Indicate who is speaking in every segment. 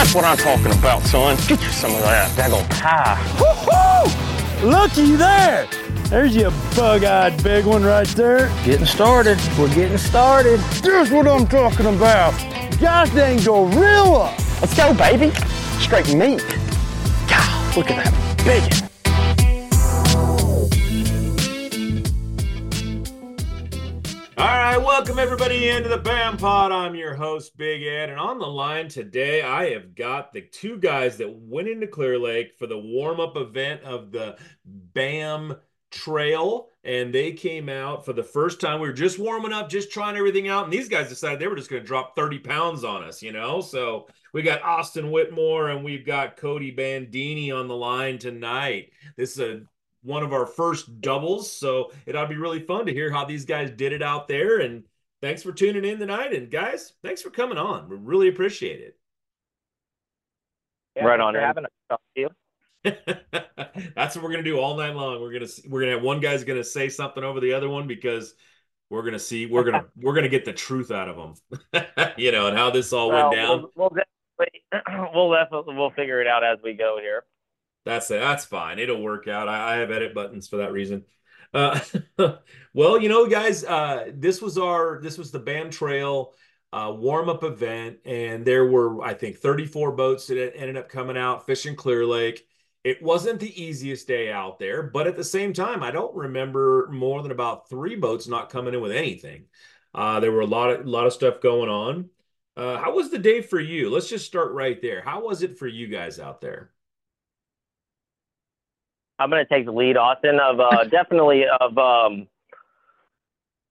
Speaker 1: That's what I'm talking about, son. Get you some of that daggone pie.
Speaker 2: Woo-hoo! Looky there! There's your bug-eyed big one right there.
Speaker 1: Getting started. We're getting started.
Speaker 2: Here's what I'm talking about. Gosh dang gorilla!
Speaker 1: Let's go, baby. Straight meat. God, look at that big
Speaker 3: welcome everybody into the BAM Pod. I'm your host, Big Ed, and on the line today, I have got the two guys that went into Clear Lake for the warm-up event of the BAM Trail, and they came out for the first time. We were just warming up, just trying everything out, and these guys decided they were just going to drop 30 pounds on us, you know. So we got Austin Whitmore and we've got Cody Bandini on the line tonight. This is a one of our first doubles. So it ought to be really fun to hear how these guys did it out there. And thanks for tuning in tonight. And guys, thanks for coming on. We really appreciate it.
Speaker 4: Yeah, right on. Having a you.
Speaker 3: That's what we're gonna do all night long. We're gonna we're gonna have one guy's gonna say something over the other one because we're gonna see we're gonna we're gonna get the truth out of them, you know, and how this all well, went down.
Speaker 4: We'll, we'll definitely we'll definitely we'll figure it out as we go here.
Speaker 3: That's that's fine. It'll work out. I, I have edit buttons for that reason. Uh, well, you know, guys, uh, this was our this was the BAM Trail uh, warm up event, and there were I think 34 boats that ended up coming out fishing Clear Lake. It wasn't the easiest day out there, but at the same time, I don't remember more than about three boats not coming in with anything. Uh, there were a lot of lot of stuff going on. Uh, how was the day for you? Let's just start right there. How was it for you guys out there?
Speaker 4: I'm going to take the lead, Austin. Of uh, definitely of um,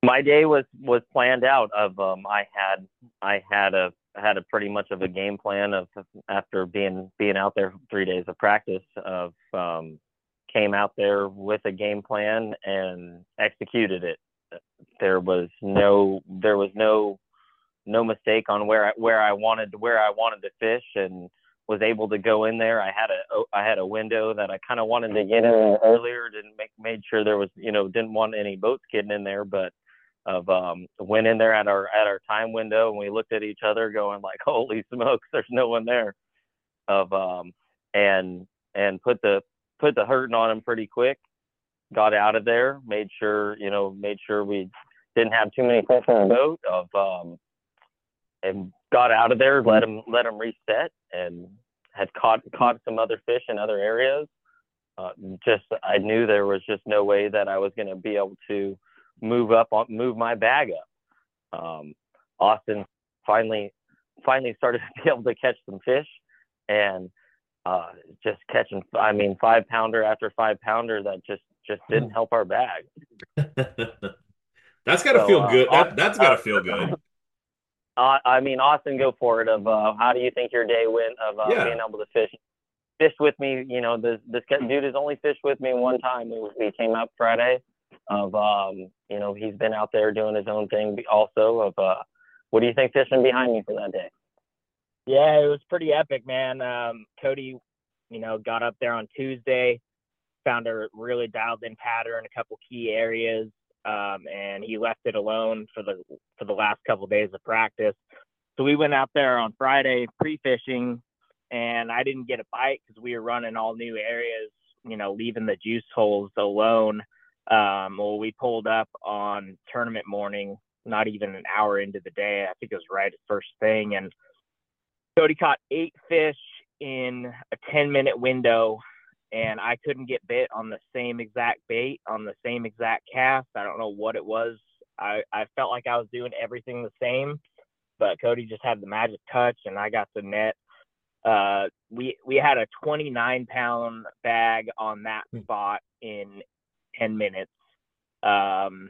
Speaker 4: my day was was planned out. Of um, I had I had a had a pretty much of a game plan of after being being out there three days of practice of um, came out there with a game plan and executed it. There was no there was no no mistake on where I, where I wanted where I wanted to fish and was able to go in there. I had a I had a window that I kind of wanted to get in earlier. Didn't make made sure there was you know didn't want any boats getting in there, but of um went in there at our at our time window and we looked at each other going like holy smokes there's no one there of um and and put the put the hurting on him pretty quick got out of there made sure you know made sure we didn't have too many fish on the boat of um and got out of there, let him let him reset, and had caught caught some other fish in other areas. Uh, just I knew there was just no way that I was going to be able to move up on move my bag up. Um, Austin finally finally started to be able to catch some fish, and uh, just catching I mean five pounder after five pounder that just just didn't help our bag.
Speaker 3: that's got to so, feel good. Uh, that, that's got to feel good.
Speaker 4: Uh, I mean, Austin, go for it. Of uh, how do you think your day went of uh, yeah. being able to fish? Fish with me, you know, this this dude has only fished with me one time. We, we came up Friday. Of um, you know, he's been out there doing his own thing. Also, of uh, what do you think fishing behind me for that day?
Speaker 5: Yeah, it was pretty epic, man. Um, Cody, you know, got up there on Tuesday, found a really dialed in pattern, a couple key areas um, and he left it alone for the for the last couple of days of practice. So we went out there on Friday pre-fishing, and I didn't get a bite because we were running all new areas. You know, leaving the juice holes alone. Um, well, we pulled up on tournament morning, not even an hour into the day. I think it was right at first thing, and Cody caught eight fish in a 10 minute window and I couldn't get bit on the same exact bait on the same exact cast. I don't know what it was. I, I felt like I was doing everything the same, but Cody just had the magic touch and I got the net. Uh, we we had a 29 pound bag on that hmm. spot in 10 minutes. Um,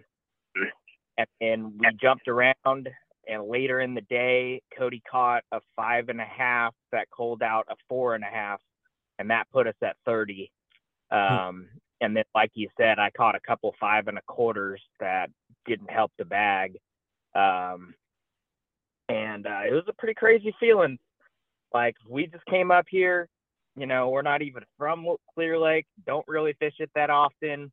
Speaker 5: and, and we jumped around and later in the day, Cody caught a five and a half that cold out a four and a half and that put us at 30. Hmm. Um, and then, like you said, I caught a couple five and a quarters that didn't help the bag. Um, and uh, it was a pretty crazy feeling. Like we just came up here, you know, we're not even from Clear Lake, don't really fish it that often.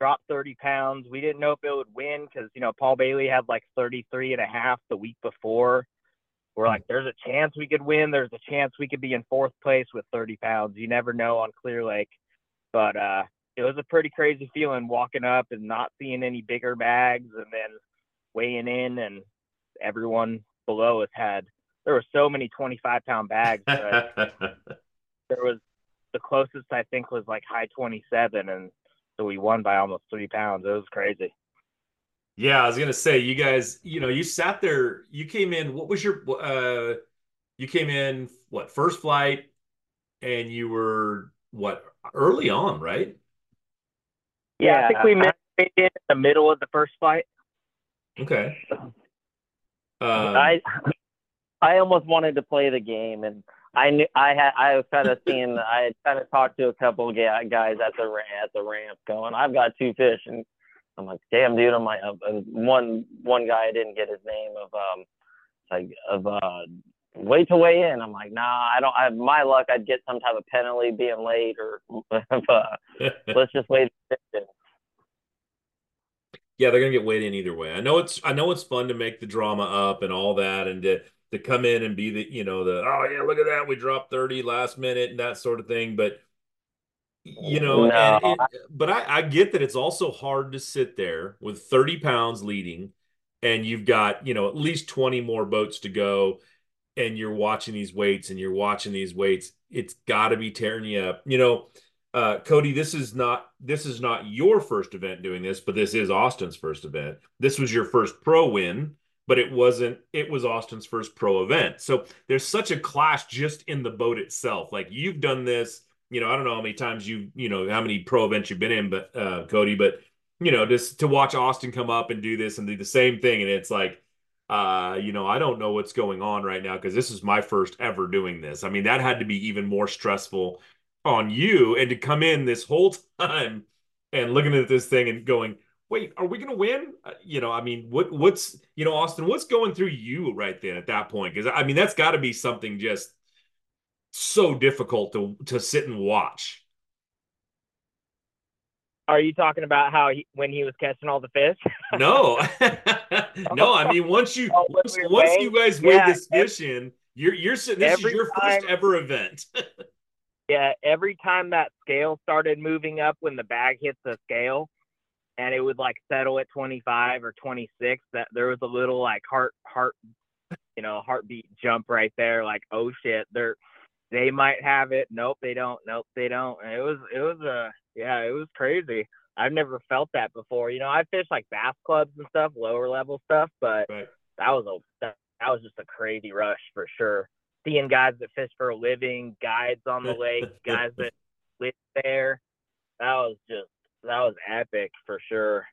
Speaker 5: Dropped 30 pounds. We didn't know if it would win because, you know, Paul Bailey had like 33 and a half the week before. We're like, there's a chance we could win. There's a chance we could be in fourth place with 30 pounds. You never know on Clear Lake, but uh, it was a pretty crazy feeling walking up and not seeing any bigger bags, and then weighing in, and everyone below us had. There were so many 25 pound bags. There was the closest I think was like high 27, and so we won by almost three pounds. It was crazy.
Speaker 3: Yeah, I was gonna say, you guys, you know, you sat there, you came in, what was your uh you came in what first flight and you were what early on, right?
Speaker 5: Yeah, I think we made it in the middle of the first flight.
Speaker 3: Okay. Um,
Speaker 4: I I almost wanted to play the game, and I knew I had I was kind of seeing I had kind of talked to a couple of guys at the at the ramp, going, "I've got two fish," and I'm like, "Damn, dude!" I'm like, uh, one one guy I didn't get his name of um like of uh wait to weigh in. I'm like, nah, I don't. I have my luck. I'd get some type of penalty being late, or uh, let's just wait.
Speaker 3: yeah, they're gonna get weighed in either way. I know it's I know it's fun to make the drama up and all that, and to to come in and be the you know the oh yeah look at that we dropped 30 last minute and that sort of thing but you know
Speaker 4: No.
Speaker 3: and it, but I, I get that it's also hard to sit there with 30 pounds leading and you've got you know at least 20 more boats to go and you're watching these weights and you're watching these weights it's got to be tearing you up you know uh, Cody, this is not this is not your first event doing this, but this is Austin's first event. This was your first pro win, but it wasn't. It was Austin's first pro event. So there's such a clash just in the boat itself. Like you've done this, you know, I don't know how many times you, you know, how many pro events you've been in, but uh, Cody, but you know, just to watch Austin come up and do this and do the same thing, and it's like, uh, you know, I don't know what's going on right now because this is my first ever doing this. I mean, that had to be even more stressful on you and to come in this whole time and looking at this thing and going, wait, are we going to win? Uh, you know, I mean, what what's you know, Austin, what's going through you right then at that point? Because I mean, that's got to be something just so difficult to to sit and watch.
Speaker 5: Are you talking about how he, when he was catching all the fish?
Speaker 3: No, no. I mean, once you
Speaker 5: Oh,
Speaker 3: once,
Speaker 5: we
Speaker 3: once you guys weigh
Speaker 5: Yeah,
Speaker 3: this fish in, you're you're sitting. This is
Speaker 5: every
Speaker 3: your first ever event.
Speaker 5: Yeah, every time that scale started moving up when the bag hits the scale and it would like settle at 25 or 26, that there was a little like heart heart you know, heartbeat jump right there like oh shit, they're they might have it. Nope, they don't. Nope, they don't. And it was it was a yeah, it was crazy. I've never felt that before. You know, I fished like bass clubs and stuff, lower level stuff, but
Speaker 3: Right.
Speaker 5: that was a that, that was just a crazy rush for sure. Seeing guys that fish for a living, guides on the lake, guys that live there, that was just that was epic for sure.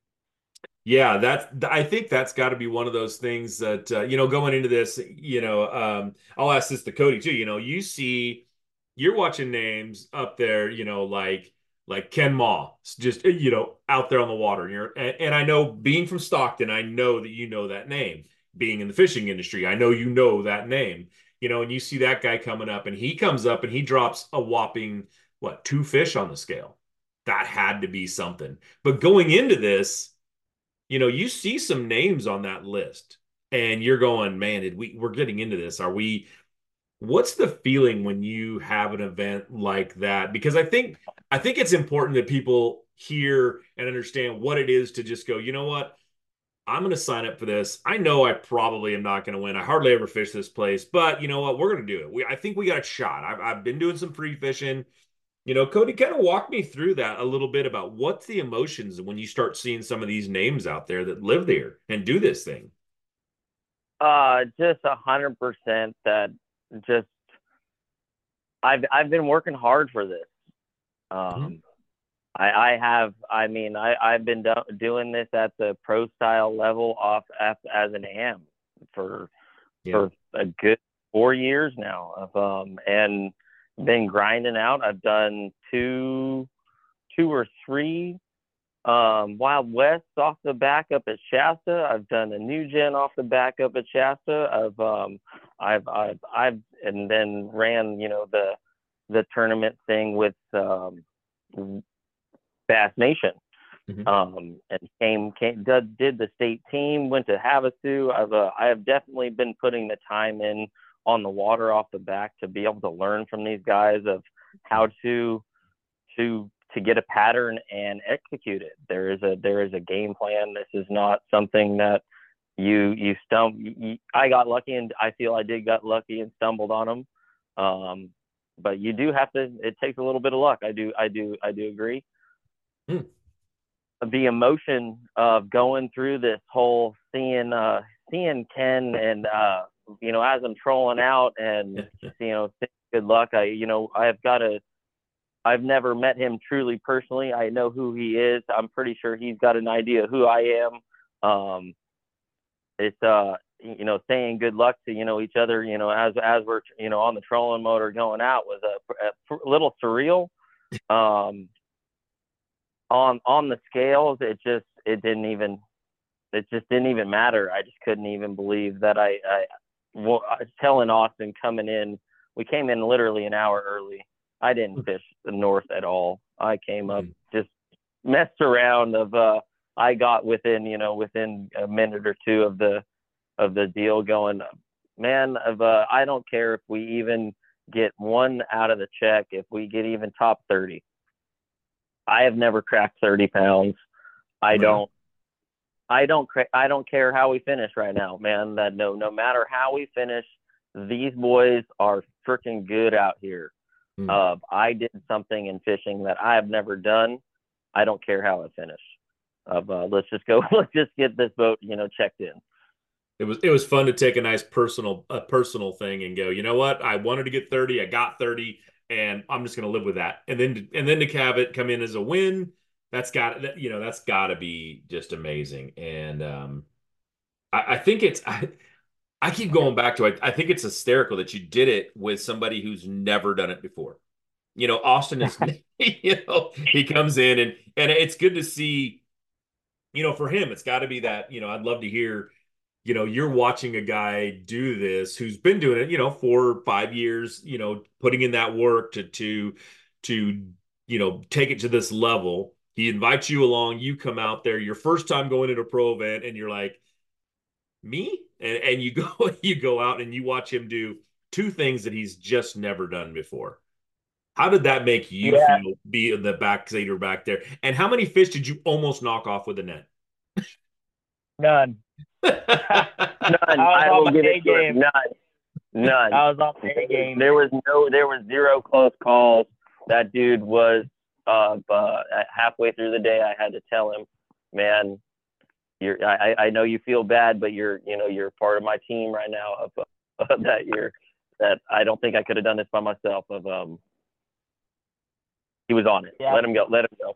Speaker 3: Yeah, that's I think that's got to be one of those things that uh, you know going into this, you know, um, I'll ask this to Cody too. You know, you see, you're watching names up there, you know, like like Ken Mah, just you know, out there on the water. And you're and, and I know being from Stockton, I know that you know that name. Being in the fishing industry, I know you know that name. You know, and you see that guy coming up, and he comes up and he drops a whopping what two fish on the scale. That had to be something. But going into this you know, you see some names on that list and you're going, man, did we we're getting into this. Are we what's the feeling when you have an event like that? Because I think I think it's important that people hear and understand what it is to just go, you know what? I'm going to sign up for this. I know I probably am not going to win. I hardly ever fish this place, but you know what? We're going to do it. We, I think we got a shot. I've, I've been doing some pre-fishing. You know, Cody, kind of walk me through that a little bit about what's the emotions when you start seeing some of these names out there that live there and do this thing.
Speaker 4: Uh, just a hundred percent. That just I've I've been working hard for this. Um, I I have. I mean, I I've been do, doing this at the pro style level off as, as an am for
Speaker 3: Yeah.
Speaker 4: for a good four years now. Of um and been grinding out. I've done two two or three um, Wild West off the back up at Shasta. I've done a new gen off the back up at Shasta. I've um, I've I've I've and then ran you know the the tournament thing with um, Bass Nation. mm-hmm. um, and came came did, did the state team. Went to Havasu. I've uh, I have definitely been putting the time in on the water off the back to be able to learn from these guys of how to to to get a pattern and execute it. There is a there is a game plan. This is not something that you you stump. You, I got lucky, and I feel I did got lucky and stumbled on them. Um, but you do have to. It takes a little bit of luck. I do. I do. I do agree. Hmm. The emotion of going through this whole seeing uh, seeing Ken and uh, you know as I'm trolling out and you know good luck. I you know I've got a I've never met him truly personally. I know who he is. I'm pretty sure he's got an idea who I am. Um, it's uh, you know, saying good luck to you know each other. You know, as as we're you know on the trolling motor going out was a, a little surreal. Um, on on the scales, it just it didn't even it just didn't even matter. I just couldn't even believe that I I well, telling Austin coming in. We came in literally an hour early I didn't fish the north at all. I came up mm-hmm. just messed around of uh I got within, you know, within a minute or two of the of the deal going, man, of uh I don't care if we even get one out of the check, if we get even top 30. I have never cracked 30 pounds. I mm-hmm. don't I don't I don't care how we finish right now, man. That no no matter how we finish, these boys are freaking good out here. Mm. Uh, I did something in fishing that I have never done. I don't care how I finish. Of uh, let's just go. Let's just get this boat, you know, checked in.
Speaker 3: It was it was fun to take a nice personal a personal thing and go. You know what? I wanted to get thirty. I got thirty, and I'm just going to live with that. And then and then to have it come in as a win. That's got that, you know that's got to be just amazing. And um, I, I think it's I, I keep going back to it. I think it's hysterical that you did it with somebody who's never done it before. You know, Austin is, you know, he comes in and and it's good to see, you know, for him, it's got to be that, you know, I'd love to hear, you know, you're watching a guy do this who's been doing it, you know, for five years, you know, putting in that work to to to you know take it to this level. He invites you along, you come out there, your first time going into a pro event, and you're like, me? and, and you go you go out and you watch him do two things that he's just never done before. How did that make you yeah. feel be in the back seater back there? And how many fish did you almost knock off with a net?
Speaker 5: None.
Speaker 4: None. I, I will give it game. None. None.
Speaker 5: I was on the game.
Speaker 4: There was no there was zero close calls. That dude was uh, uh halfway through the day I had to tell him, man, you're I, I know you feel bad, but you're you know you're part of my team right now of, of that year that I don't think I could have done this by myself. Of um, he was on it. Yeah. Let him go. Let him go.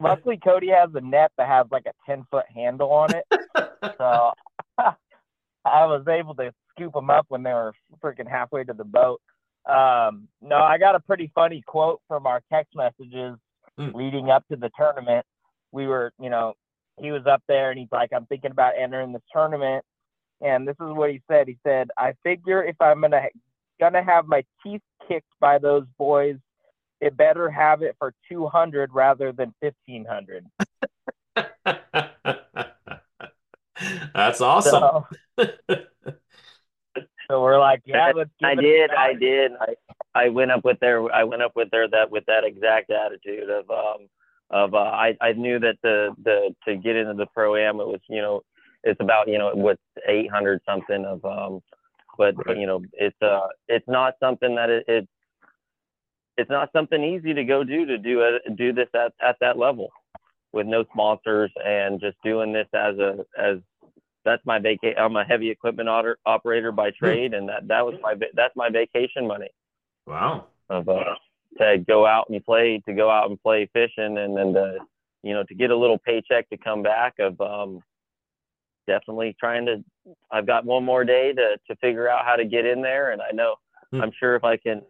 Speaker 5: Luckily, Cody has a net that has like a ten foot handle on it, so I was able to scoop them up when they were freaking halfway to the boat. Um, no, I got a pretty funny quote from our text messages mm. leading up to the tournament. We were, you know, he was up there and he's like, I'm thinking about entering this tournament. And this is what he said. He said, I figure if I'm gonna gonna have my teeth kicked by those boys, it better have it for 200 rather than 1500.
Speaker 3: That's awesome.
Speaker 5: So, so, we're like, yeah,
Speaker 4: I did, I did. I I went up with their I went up with their that with that exact attitude of um of uh, I I knew that the the to get into the pro am it was you know it's about you know what's 800 something of um but you know it's uh it's not something that it, it it's not something easy to go do to do a, do this at, at that level with no sponsors and just doing this as a as that's my vacation I'm a heavy equipment otter, operator by trade and that that was my that's my vacation money
Speaker 3: wow
Speaker 4: of uh, to go out and play, to go out and play fishing, and then to, you know, to get a little paycheck to come back. Of um, definitely trying to. I've got one more day to to figure out how to get in there, and I know hmm. I'm sure if I can.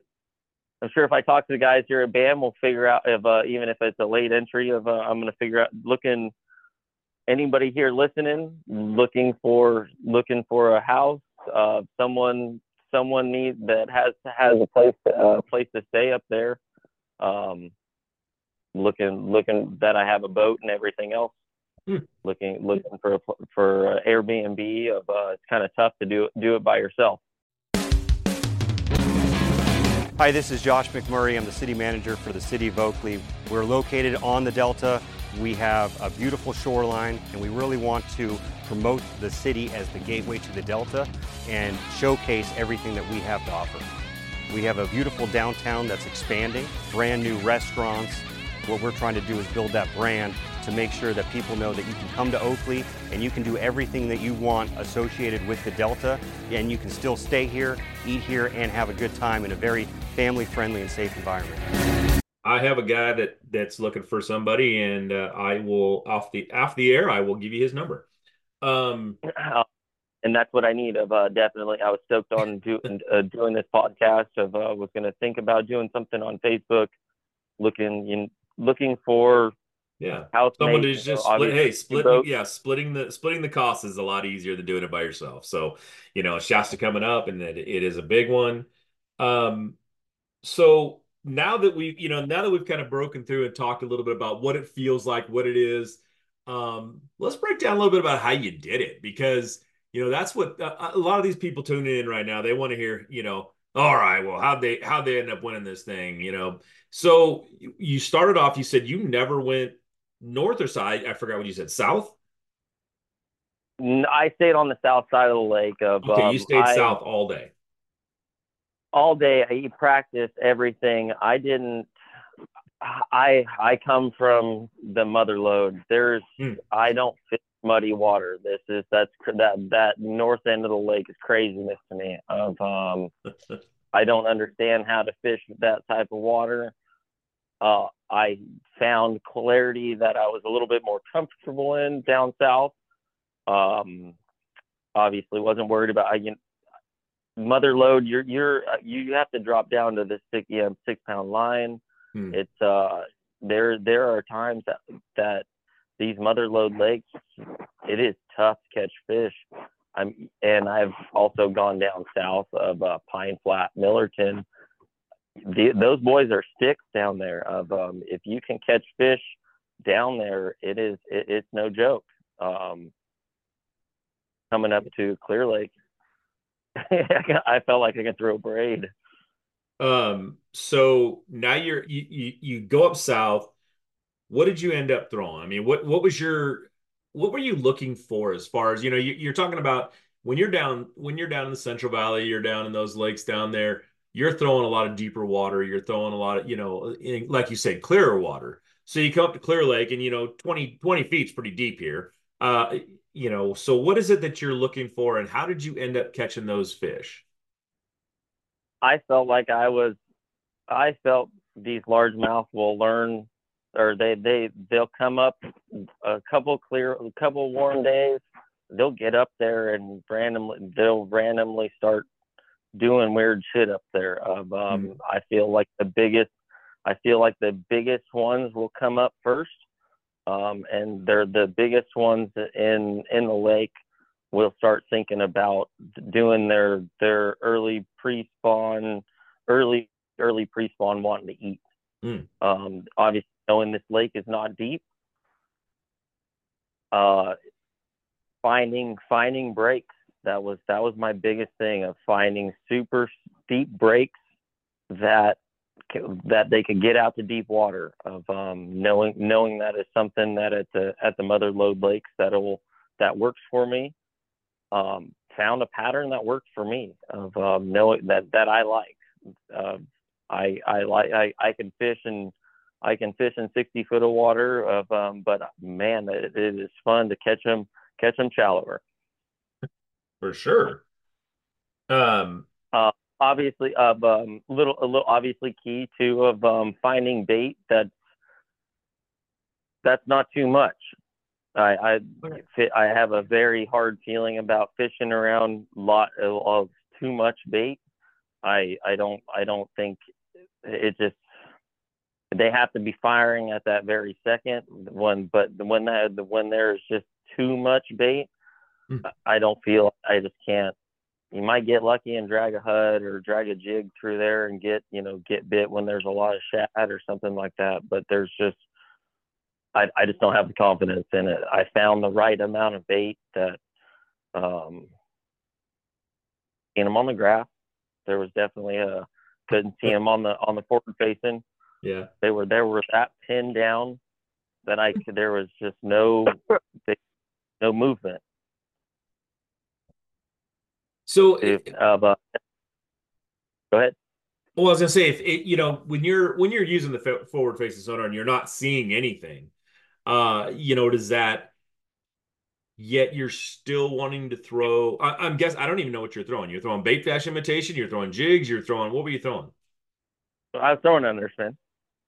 Speaker 4: I'm sure if I talk to the guys here at BAM, we'll figure out if uh, even if it's a late entry of uh, I'm going to figure out looking anybody here listening looking for looking for a house uh, someone someone needs that has has a place to, uh, place to stay up there. Um, looking looking that I have a boat and everything else.
Speaker 3: Hmm.
Speaker 4: Looking looking for a, for Airbnb of uh, it's kind of tough to do do it by yourself.
Speaker 6: Hi, this is Josh McMurray. I'm the city manager for the city of Oakley. We're located on the Delta. We have a beautiful shoreline, and we really want to promote the city as the gateway to the Delta and showcase everything that we have to offer. We have a beautiful downtown that's expanding, brand new restaurants. What we're trying to do is build that brand to make sure that people know that you can come to Oakley and you can do everything that you want associated with the Delta, and you can still stay here, eat here, and have a good time in a very family-friendly and safe environment.
Speaker 3: I have a guy that that's looking for somebody, and uh, I will off the off the air. I will give you his number. Um,
Speaker 4: and that's what I need. Of uh, definitely, I was stoked on do, uh, doing this podcast. Of uh, was going to think about doing something on Facebook, looking in, looking for
Speaker 3: yeah, someone to just
Speaker 4: so
Speaker 3: split. Hey, splitting yeah, splitting the splitting the cost is a lot easier than doing it by yourself. So you know, Shasta coming up, and it, it is a big one. Um, so now that we you know now that we've kind of broken through and talked a little bit about what it feels like, what it is, um, let's break down a little bit about how you did it because you know that's what uh, a lot of these people tuning in right now they want to hear you know all right well how'd they how'd they end up winning this thing? You know? So you- you started off you said you never went north or side i forgot what you said south?
Speaker 4: I stayed on the south side of the lake. Of
Speaker 3: okay
Speaker 4: um,
Speaker 3: you stayed
Speaker 4: I-
Speaker 3: south all day
Speaker 4: all day. I practiced everything. I didn't. I I come from the mother lode. There's
Speaker 3: Hmm.
Speaker 4: I don't fish muddy water. This is that's that that north end of the lake is craziness to me. Of um, I don't understand how to fish that type of water. Uh, I found clarity that I was a little bit more comfortable in down south. Um, obviously, wasn't worried about. I, you mother lode. You're you're you have to drop down to the six yeah, six pound line.
Speaker 3: Hmm.
Speaker 4: It's uh there there are times that that these mother lode lakes it is tough to catch fish. I'm and I've also gone down south of uh, Pine Flat, Millerton. The, those boys are sticks down there. Of um, if you can catch fish down there, it is it, it's no joke. Um, coming up to Clear Lake, I felt like I could throw a braid.
Speaker 3: um so now you're you, you you go up south. What did you end up throwing? I mean what what was your what were you looking for as far as you know you, you're talking about when you're down when you're down in the central valley you're down in those lakes down there you're throwing a lot of deeper water you're throwing a lot of you know in, like you said clearer water. So you come up to clear lake and you know 20 20 feet's pretty deep here uh you know so what is it that you're looking for and how did you end up catching those fish?
Speaker 4: I felt like I was, I felt these largemouth will learn, or they they they'll come up a couple clear, a couple warm days, they'll get up there and randomly they'll randomly start doing weird shit up there. Of um, I feel like the biggest, I feel like the biggest ones will come up first, um, and they're the biggest ones in in the lake will start thinking about doing their their early pre-spawn, early early pre-spawn wanting to eat.
Speaker 3: Mm.
Speaker 4: Um, obviously, knowing this lake is not deep, uh, finding finding breaks that was that was my biggest thing of finding super deep breaks that that they could get out to deep water of um, knowing knowing that is something that at the at the mother lode lakes that will that works for me um, found a pattern that worked for me of um, knowing that that I like. Uh, I I like I, I can fish and I can fish in 60 foot of water of um, but man it, it is fun to catch them catch them shallower.
Speaker 3: for sure um
Speaker 4: Obviously of um, little a little obviously key to of um, finding bait that's that's not too much. I I I have a very hard feeling about fishing around lot of, of too much bait. I I don't I don't think it just they have to be firing at that very second one. but the when that when there's just too much bait
Speaker 3: Hmm.
Speaker 4: I don't feel I just can't you might get lucky and drag a hud or drag a jig through there and get you know get bit when there's a lot of shad or something like that. But there's just I, I just don't have the confidence in it. I found the right amount of bait that um seen them on the graph. There was definitely a couldn't see them on the on the forward facing.
Speaker 3: Yeah.
Speaker 4: They were there were that pinned down that I could there was just no no movement.
Speaker 3: So
Speaker 4: If, uh, but, go ahead.
Speaker 3: Well, I was gonna say if it, you know when you're when you're using the forward facing sonar and you're not seeing anything, uh, you know, does that yet you're still wanting to throw? I, I'm guess I don't even know what you're throwing. You're throwing bait flash imitation. You're throwing jigs. You're throwing what were you throwing?
Speaker 4: I was throwing an underspin.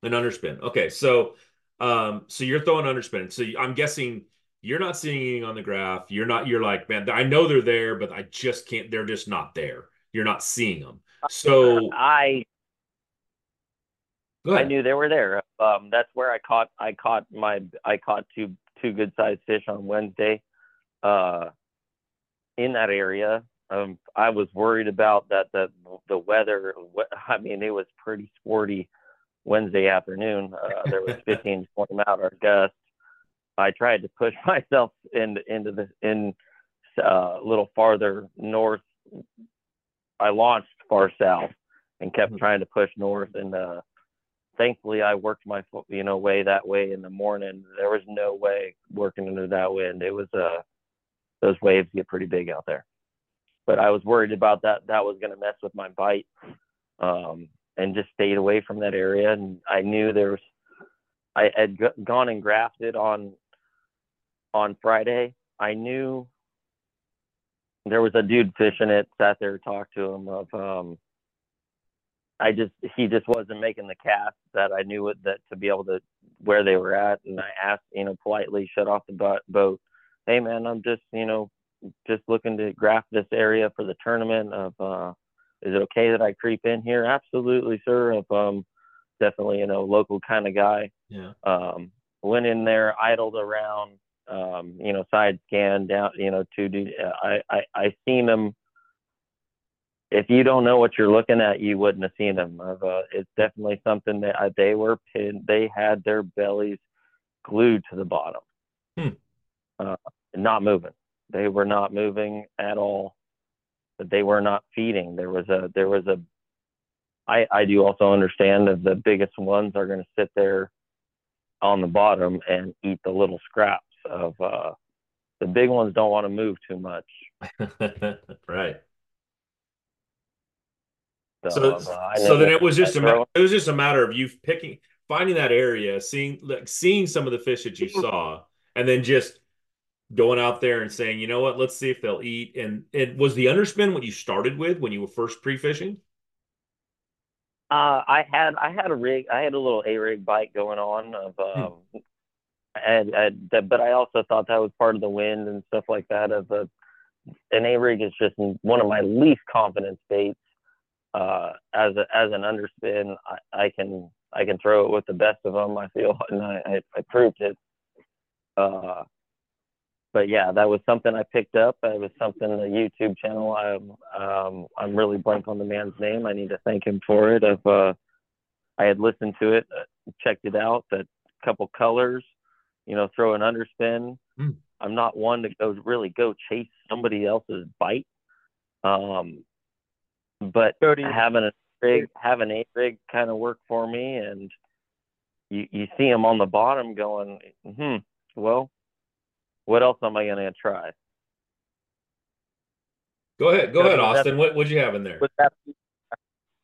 Speaker 3: An underspin. Okay, so um, so you're throwing underspin. So I'm guessing you're not seeing anything on the graph. You're not. You're like, man, I know they're there, but I just can't. They're just not there. You're not seeing them. So
Speaker 4: I I knew they were there. Um, that's where I caught I caught my I caught two two good sized fish on Wednesday, uh, in that area. Um, I was worried about that the the weather. I mean, it was pretty sporty Wednesday afternoon. Uh, there was 15 20 mile hour gusts. I tried to push myself into into the in uh, a little farther north. I launched far south and kept
Speaker 3: Mhm.
Speaker 4: trying to push north and uh thankfully I worked my you know way that way in the morning. There was no way working into that wind. It was uh those waves get pretty big out there. But I was worried about that that was going to mess with my bite. Um and just stayed away from that area and I knew there was I had g- gone and grafted on on Friday. I knew there was a dude fishing it, sat there, talked to him of um I just he just wasn't making the cast that I knew it that to be able to where they were at, and I asked you know politely shut off the boat. Hey man, I'm just you know just looking to graph this area for the tournament. Of uh, is it okay that I creep in here? Absolutely, sir. Of um, definitely you know local kind of guy.
Speaker 3: Yeah.
Speaker 4: Um, went in there, idled around, um, you know, side scan down, you know, to do. I I I seen them if you don't know what you're looking at, you wouldn't have seen them. Uh, it's definitely something that uh, they were pinned. They had their bellies glued to the bottom,
Speaker 3: Hmm.
Speaker 4: uh, not moving. They were not moving at all. But they were not feeding. There was a there was a. I I do also understand that the biggest ones are going to sit there on the bottom and eat the little scraps of. Uh, the big ones don't want to move too much.
Speaker 3: right.
Speaker 4: So,
Speaker 3: So,
Speaker 4: uh,
Speaker 3: so then it was just a ma- it was just a matter of you picking, finding that area, seeing like seeing some of the fish that you saw, and then just going out there and saying, you know what, let's see if they'll eat. And it was the underspin what you started with when you were first pre-fishing.
Speaker 4: Uh, I had I had a rig I had a little A rig bite going on of um, and, and but I also thought that was part of the wind and stuff like that. Of a, an A rig is just one of my least confident baits. Uh, as a, as an underspin, I, I can I can throw it with the best of them. I feel, and I I, I proved it. Uh, but yeah, that was something I picked up. It was something the YouTube channel. I'm um, I'm really blank on the man's name. I need to thank him for it. Of uh, I had listened to it, uh, checked it out. That couple colors, you know, throw an underspin.
Speaker 3: Hmm.
Speaker 4: I'm not one to go really go chase somebody else's bite. Um, but
Speaker 5: Cody.
Speaker 4: having a rig, having a rig kind of work for me, and you you see him on the bottom going, hmm, well, what else am I gonna try?
Speaker 3: Go ahead, go
Speaker 5: Cody,
Speaker 3: ahead,
Speaker 5: was that-
Speaker 3: Austin. What what'd you have in there?
Speaker 5: Was that was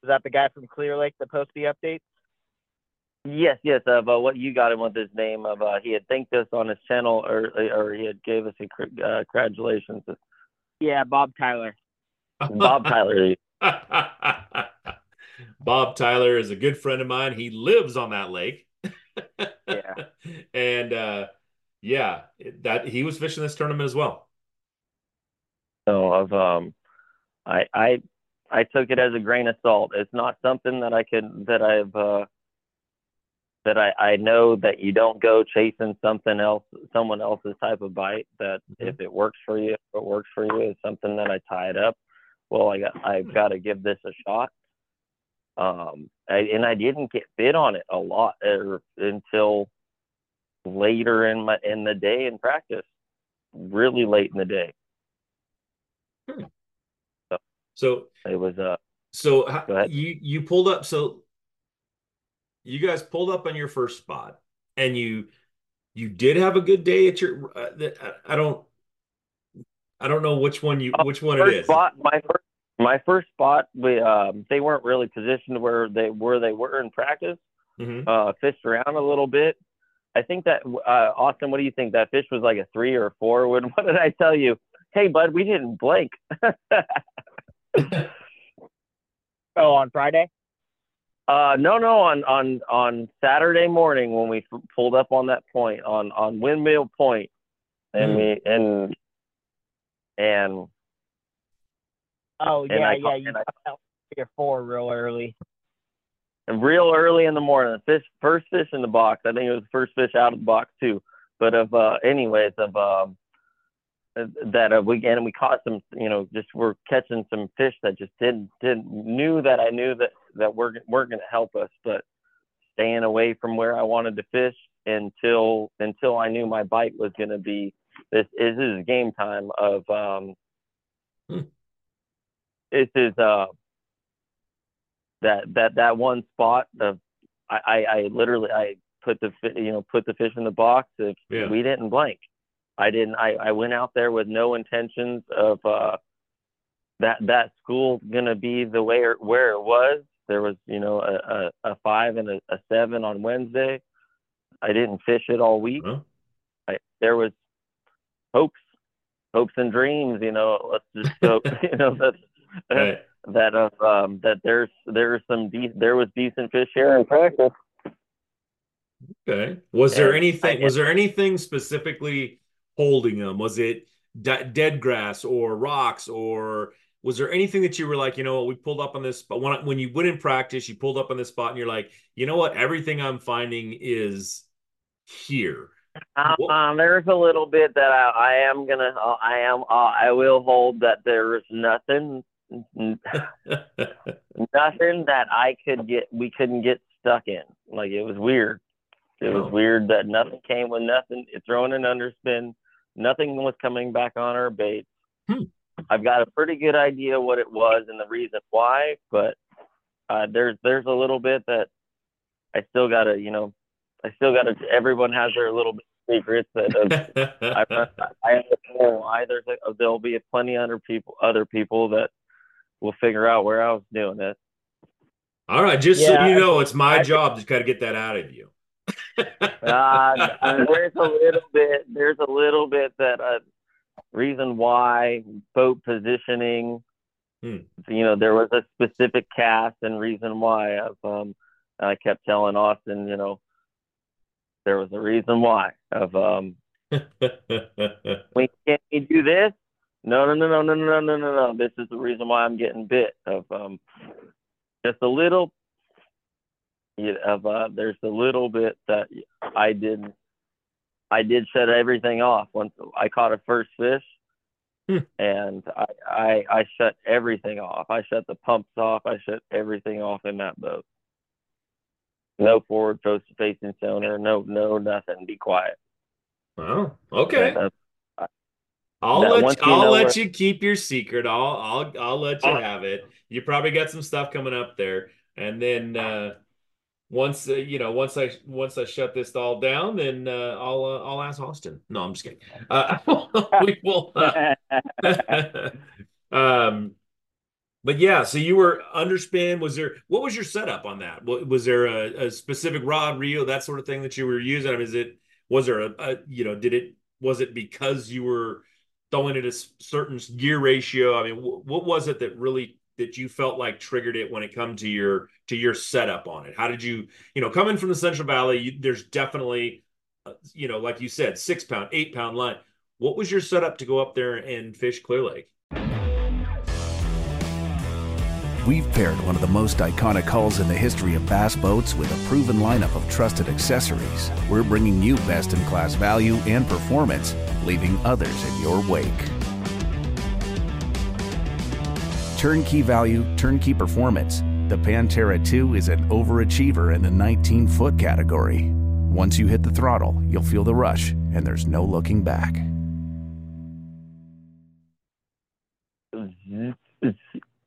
Speaker 5: that the guy from Clear Lake that posted the updates?
Speaker 4: Yes, yes. Uh, but what you got him with his name of uh, he had thanked us on his channel, or or he had gave us a cr- uh, congratulations.
Speaker 5: Yeah, Bob Tyler.
Speaker 4: Bob Tyler.
Speaker 3: Bob Tyler is a good friend of mine. He lives on that lake.
Speaker 5: Yeah.
Speaker 3: And uh yeah, that he was fishing this tournament as well.
Speaker 4: So of um, I I I took it as a grain of salt. It's not something that I could that I've uh, that I I know that you don't go chasing something else, someone else's type of bite. That
Speaker 3: Mhm.
Speaker 4: if it works for you, if it works for you, is something that I tied up. well, I got I've got to give this a shot. Um, I, and I didn't get bid on it a lot er, until later in my in the day in practice, really late in the day.
Speaker 3: So
Speaker 4: It was uh
Speaker 3: so how, you you pulled up so you guys pulled up on your first spot and you you did have a good day at your uh, I- I don't I don't know which one you
Speaker 4: Uh,
Speaker 3: which one it is.
Speaker 4: spot my first my first spot we um they weren't really positioned where they where they were in practice.
Speaker 3: Mhm.
Speaker 4: Uh fished around a little bit. I think that uh Austin, what do you think? That fish was like a three or a four. What, what did I tell you? Hey bud, we didn't blink.
Speaker 5: Oh, on Friday.
Speaker 4: Uh, no, no. On on on Saturday morning when we f- pulled up on that point on on Windmill Point, and
Speaker 3: Hmm.
Speaker 4: we and and
Speaker 5: Oh
Speaker 4: And
Speaker 5: yeah,
Speaker 4: I
Speaker 5: yeah. You
Speaker 4: I-
Speaker 5: got out three or four real early.
Speaker 4: and real early in the morning, the fish first fish in the box. I think it was the first fish out of the box too. But of uh, anyways, of um, that uh, we and we caught some, you know, just we're catching some fish that just didn't didn't knew that I knew that that weren't weren't going to help us, but staying away from where I wanted to fish until until I knew my bite was going to be this is this is game time of um
Speaker 3: Hmm.
Speaker 4: this is uh that that that one spot of I, I I literally I put the you know put the fish in the box if
Speaker 3: Yeah.
Speaker 4: we didn't blank I didn't I I went out there with no intentions of uh that that school gonna be the way or, where it was there was you know a a, a five and a, a seven on Wednesday I didn't fish it all week
Speaker 3: Huh?
Speaker 4: I, there was hopes hopes and dreams you know let's just hope you know that
Speaker 3: Right.
Speaker 4: that of um that there's there's some de- there was decent fish here in practice
Speaker 3: Okay. Was there anything
Speaker 4: I-
Speaker 3: was there anything specifically holding them? Was it de dead grass or rocks or was there anything that you were like, you know what, we pulled up on this but when when you went in practice, you pulled up on this spot and you're like, you know what, everything I'm finding is here.
Speaker 4: Um, there's a little bit that I, I am gonna uh, I am uh, I will hold that there is nothing nothing that I could get we couldn't get stuck in like it was weird it was
Speaker 3: Oh.
Speaker 4: weird that nothing came with nothing throwing an underspin nothing was coming back on our baits
Speaker 3: Hmm.
Speaker 4: I've got a pretty good idea what it was and the reason why but uh, there's there's a little bit that I still gotta you know I still gotta everyone has their little bit of secrets that uh, I, I understand why there's a, there'll be plenty other people other people that will figure out where I was doing it.
Speaker 3: All right, just so you know, it's my
Speaker 5: I-
Speaker 3: job to kind of get that out of you.
Speaker 4: Uh, there's a little bit there's a little bit that uh, reason why boat positioning.
Speaker 3: Hmm.
Speaker 4: You know, there was a specific cast and reason why. Of, um, I kept telling Austin, you know, there was a reason why. Of um, we can't we do this? No, no, no, no, no, no, no, no, no. This is the reason why I'm getting bit of um, just a little. Yeah, of uh, there's a little bit that I did. I did shut everything off once I caught a first fish,
Speaker 3: Hmm.
Speaker 4: and I, I I shut everything off. I shut the pumps off. I shut everything off in that boat. No forward post facing sonar. No, no, nothing. Be quiet.
Speaker 3: Well, okay.
Speaker 4: Uh,
Speaker 3: I'll let you,
Speaker 4: you
Speaker 3: I'll
Speaker 4: know
Speaker 3: let you keep your secret. I'll I'll I'll let you
Speaker 4: Oh.
Speaker 3: have it. You probably got some stuff coming up there, and then uh, once uh, you know once I once I shut this all down, then uh, I'll uh, I'll ask Austin. No, I'm just kidding. Uh, we will. uh, um, but yeah, so you were underspin. Was there what was your setup on that? Was there a, a specific rod, reel, that sort of thing that you were using? I mean, is it was there a, a you know did it was it because you were throwing it a certain gear ratio? I mean, wh- what was it that really that you felt like triggered it when it come to your to your setup on it? How did you you know coming from the Central Valley? You, there's definitely uh, you know like you said six pound, eight pound line. What was your setup to go up there and fish Clear Lake?
Speaker 7: We've paired one of the most iconic hulls in the history of bass boats with a proven lineup of trusted accessories. We're bringing you best in class value and performance, leaving others in your wake. Turnkey value, turnkey performance, the Pantera 2 is an overachiever in the 19 foot category. Once you hit the throttle, you'll feel the rush, and there's no looking back.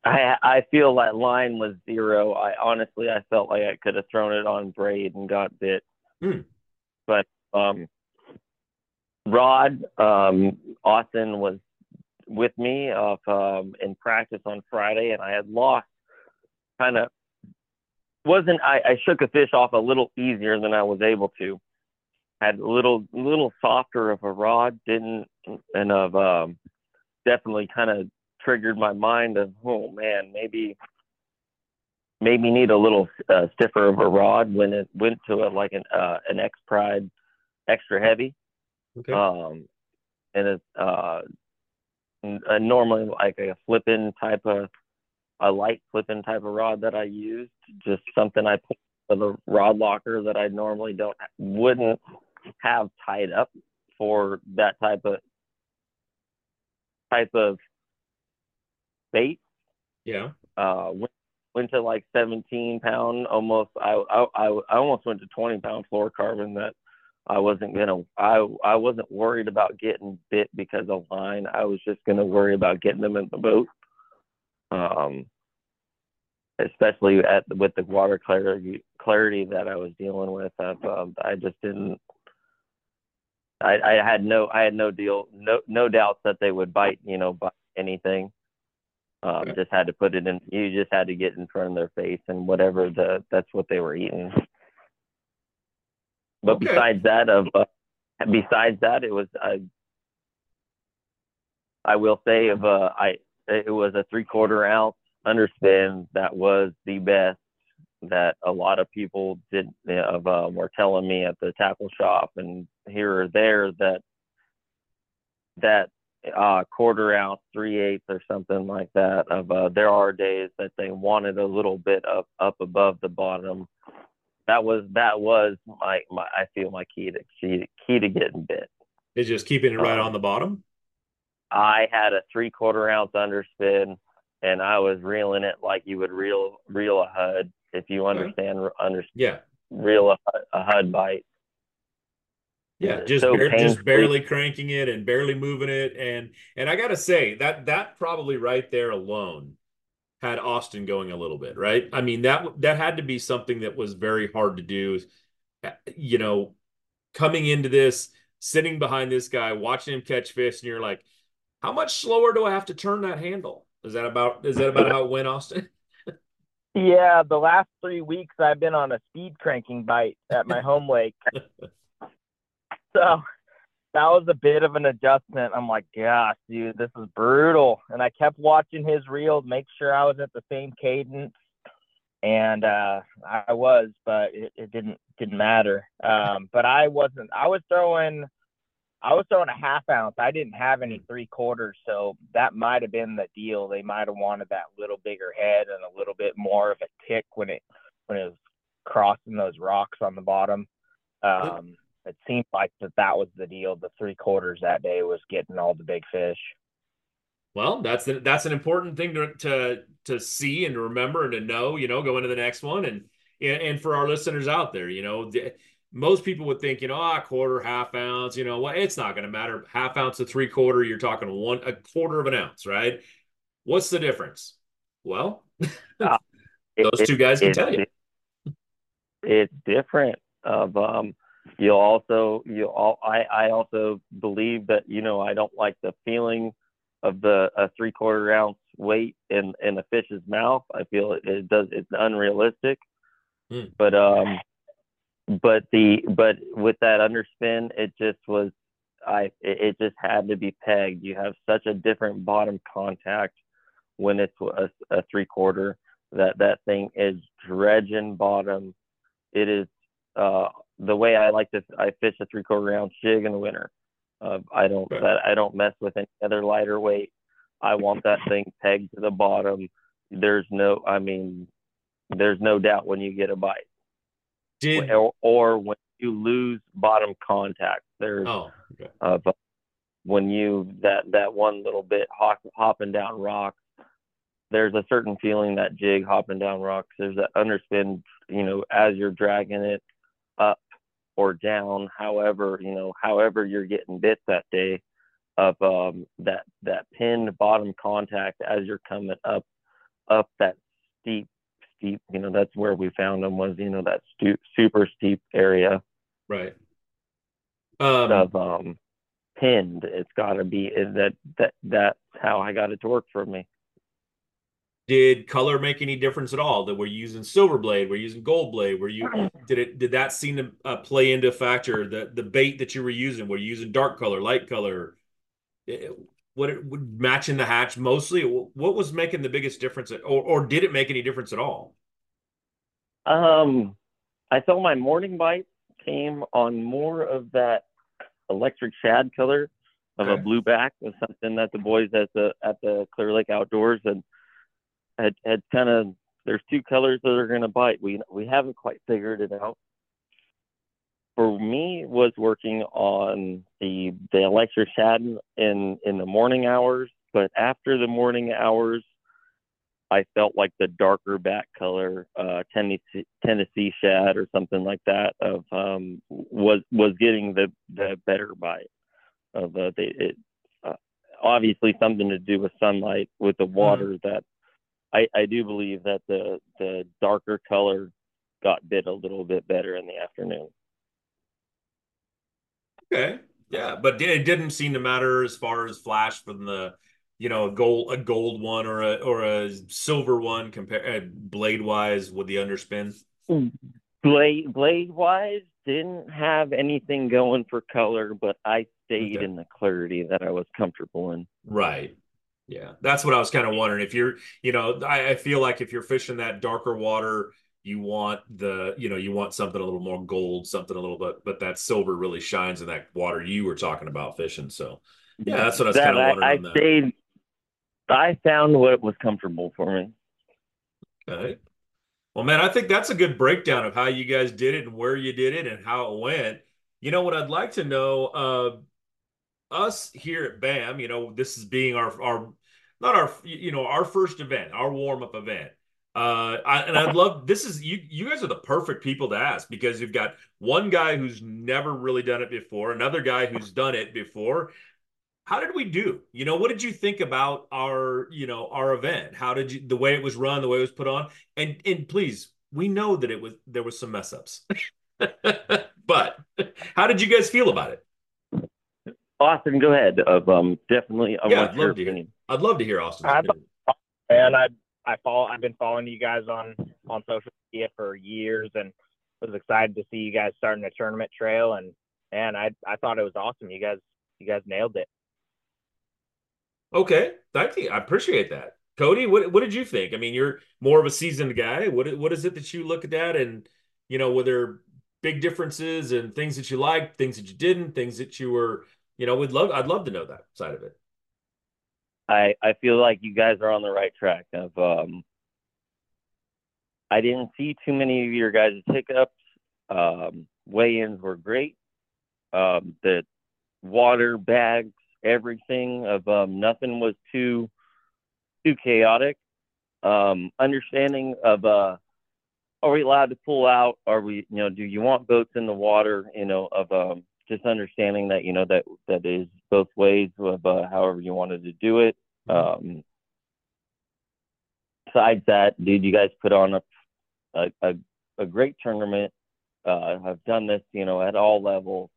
Speaker 4: I I feel that line was zero. I honestly I felt like I could have thrown it on braid and got bit.
Speaker 3: Hmm.
Speaker 4: But um Rod um Austin was with me of um in practice on Friday and I had lost kind of wasn't I, I shook a fish off a little easier than I was able to. Had a little little softer of a rod, didn't and of um definitely kind of triggered my mind of oh man maybe maybe need a little uh, stiffer of a rod when it went to a like an uh, an X Pride extra heavy.
Speaker 3: Okay.
Speaker 4: Um, and it, uh, uh, normally like a flipping type of a light flipping type of rod that I used, just something I put in the rod locker that I normally don't wouldn't have tied up for that type of type of bait.
Speaker 3: yeah.
Speaker 4: Uh, went, went to like 17 pound, almost. I, I I I almost went to 20 pound fluorocarbon that I wasn't gonna. I I wasn't worried about getting bit because of line. I was just gonna worry about getting them in the boat. Um, especially at with the water clarity clarity that I was dealing with. I, um, I just didn't. I, I had no I had no deal no no doubts that they would bite you know bite anything. Um,
Speaker 3: Okay.
Speaker 4: Just had to put it in. You just had to get in front of their face and whatever the that's what they were eating. But
Speaker 3: Okay.
Speaker 4: besides that, of uh, besides that, it was I. I will say of uh, I it was a three quarter ounce underspin that was the best that a lot of people did of uh, were telling me at the tackle shop and here or there that that uh, quarter ounce, three eighths, or something like that. Of uh, there are days that they wanted a little bit up up above the bottom. That was that was my, my I feel my key to key, key to getting bit.
Speaker 3: Is just keeping it right
Speaker 4: Um,
Speaker 3: on the bottom.
Speaker 4: I had a three quarter ounce underspin, and I was reeling it like you would reel reel a HUD if you understand under
Speaker 3: Yeah.
Speaker 4: reel a, a HUD bite.
Speaker 3: Yeah, just
Speaker 4: so
Speaker 3: bar- just barely cranking it and barely moving it, and and I gotta say that that probably right there alone had Austin going a little bit, right? I mean that that had to be something that was very hard to do. You know, coming into this, sitting behind this guy, watching him catch fish, and you're like, how much slower do I have to turn that handle? Is that about is that about how it went, Austin?
Speaker 5: Yeah, the last three weeks I've been on a speed cranking bite at my home lake. so that was a bit of an adjustment. I'm like, gosh, dude, this is brutal. And I kept watching his reel, make sure I was at the same cadence. And uh, I was, but it, it didn't didn't matter. Um, but I wasn't. I was throwing, I was throwing a half ounce. I didn't have any three quarters, so that might have been the deal. They might have wanted that little bigger head and a little bit more of a tick when it when it was crossing those rocks on the bottom. Um, it seemed like that that was the deal. The three quarters that day was getting all the big fish.
Speaker 3: Well, that's the, that's an important thing to to to see and to remember and to know, you know, go into the next one and and, for our listeners out there, you know, the, most people would think, you know, ah, quarter, half ounce, you know, well, it's not going to matter. Half ounce to three quarter, you're talking one a quarter of an ounce, right? What's the difference? Well,
Speaker 4: Uh,
Speaker 3: those
Speaker 4: it-
Speaker 3: two guys can
Speaker 4: it's
Speaker 3: tell you.
Speaker 4: It's different. Of um, you also you all I I also believe that you know I don't like the feeling of the a three quarter ounce weight in in a fish's mouth. I feel it, it does it's unrealistic.
Speaker 3: Hmm.
Speaker 4: But um, but the but with that underspin, it just was I it, it just had to be pegged. You have such a different bottom contact when it's a, a three quarter that that thing is dredging bottom. It is uh, the way I like to. I fish a three quarter ounce jig in the winter. Uh, I don't that I don't mess with any other lighter weight. I want that thing pegged to the bottom. There's no, I mean, there's no doubt when you get a bite,
Speaker 3: Did
Speaker 4: or, or when you lose bottom contact. There's
Speaker 3: oh, okay.
Speaker 4: of when you that that one little bit hop, hopping down rocks there's a certain feeling that jig hopping down rocks. There's that underspin, you know, as you're dragging it or down, however, you know, however you're getting bit that day of um, that that pinned bottom contact as you're coming up up that steep steep. You know, that's where we found them was you know that stu- super steep area.
Speaker 3: Right. Um,
Speaker 4: of um pinned. It's got to be that that that's how I got it to work for me.
Speaker 3: Did color make any difference at all? That we're using silver blade, we're using gold blade. Were you did it did that seem to uh, play into a factor? The the bait that you were using, were you using dark color, light color? It, what it would match in the hatch mostly? What was making the biggest difference, or or did it make any difference at all?
Speaker 4: Um, I felt my morning bite came on more of that electric shad color of okay. a blue back was something that the boys at the at the Clear Lake Outdoors and had had kind of there's two colors that are going to bite. We we haven't quite figured it out. For me, was working on the the electric shad in in the morning hours, but after the morning hours, I felt like the darker back color, uh, Tennessee Tennessee shad or something like that, of um, was was getting the the better bite of uh, the it. Uh, obviously, something to do with sunlight with the water mm. that I, I do believe that the the darker color got bit a little bit better in the afternoon.
Speaker 3: Okay, yeah, but it didn't seem to matter as far as flash from the, you know, a gold a gold one or a or a silver one compare uh, blade wise with the underspin.
Speaker 4: Blade blade wise didn't have anything going for color, but I stayed okay. in the clarity that I was comfortable in.
Speaker 3: Right. Yeah, that's what I was kind of wondering. If you're, you know, I, I, feel like if you're fishing that darker water, you want the, you know, you want something a little more gold, something a little bit, but that silver really shines in that water you were talking about fishing. So, yeah, that's what I was kind of wondering.
Speaker 4: I, I stayed. I found what was comfortable for me.
Speaker 3: Okay. Well, man, I think that's a good breakdown of how you guys did it and where you did it and how it went. You know what I'd like to know. Uh, us here at BAM, you know, this is being our our not our you know our first event, our warm up event. Uh, I, and I'd love this is you. You guys are the perfect people to ask because you've got one guy who's never really done it before, another guy who's done it before. How did we do? You know, what did you think about our you know our event? How did you the way it was run, the way it was put on? And and please, we know that it was there was some mess ups, but how did you guys feel about it?
Speaker 4: Austin, go ahead. Of um, definitely, I
Speaker 3: yeah, love to hear. I'd love to hear Austin.
Speaker 5: And I, I follow. I've been following you guys on on social media for years, and was excited to see you guys starting a tournament trail. And and I, I thought it was awesome. You guys, you guys nailed it.
Speaker 3: Okay, thank you. I appreciate that. Cody, what what did you think? I mean, you're more of a seasoned guy. What what is it that you look at that and you know, were there big differences and things that you liked, things that you didn't, things that you were you know, we'd love I'd love to know that side of it.
Speaker 4: I I feel like you guys are on the right track. Of um, I didn't see too many of your guys' hiccups. Um, weigh-ins were great. Um, the water bags, everything of um, nothing was too too chaotic. Um, understanding of uh, are we allowed to pull out? Are we, you know, do you want boats in the water? You know, of um, just understanding that you know that that is both ways of uh, however you wanted to do it. Mm-hmm. Um, besides that, dude, you guys put on a a, a, a great tournament. Uh, I've done this, you know, at all levels,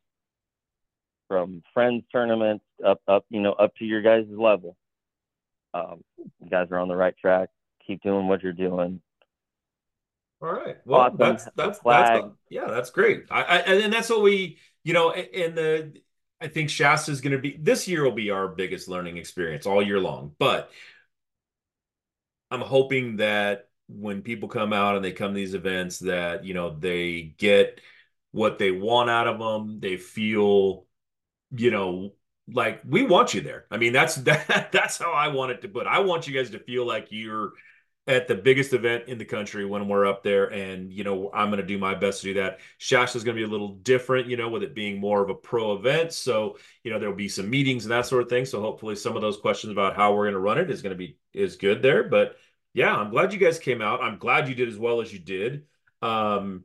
Speaker 4: from friends tournaments up up, you know, up to your guys' level. Um, you guys are on the right track. Keep doing what you're doing.
Speaker 3: All right. Well, awesome. that's that's that's yeah, that's great. I, I and that's what we you know, and the I think Shasta is going to be this year will be our biggest learning experience all year long. But I'm hoping that when people come out and they come to these events, that you know they get what they want out of them. They feel, you know, like we want you there. I mean, that's that that's how I want it to put. I want you guys to feel like you're at the biggest event in the country when we're up there. And, you know, I'm going to do my best to do that. Shasta is going to be a little different, you know, with it being more of a pro event. So, you know, there'll be some meetings and that sort of thing. So hopefully some of those questions about how we're going to run it is going to be is good there. But yeah, I'm glad you guys came out. I'm glad you did as well as you did. Um,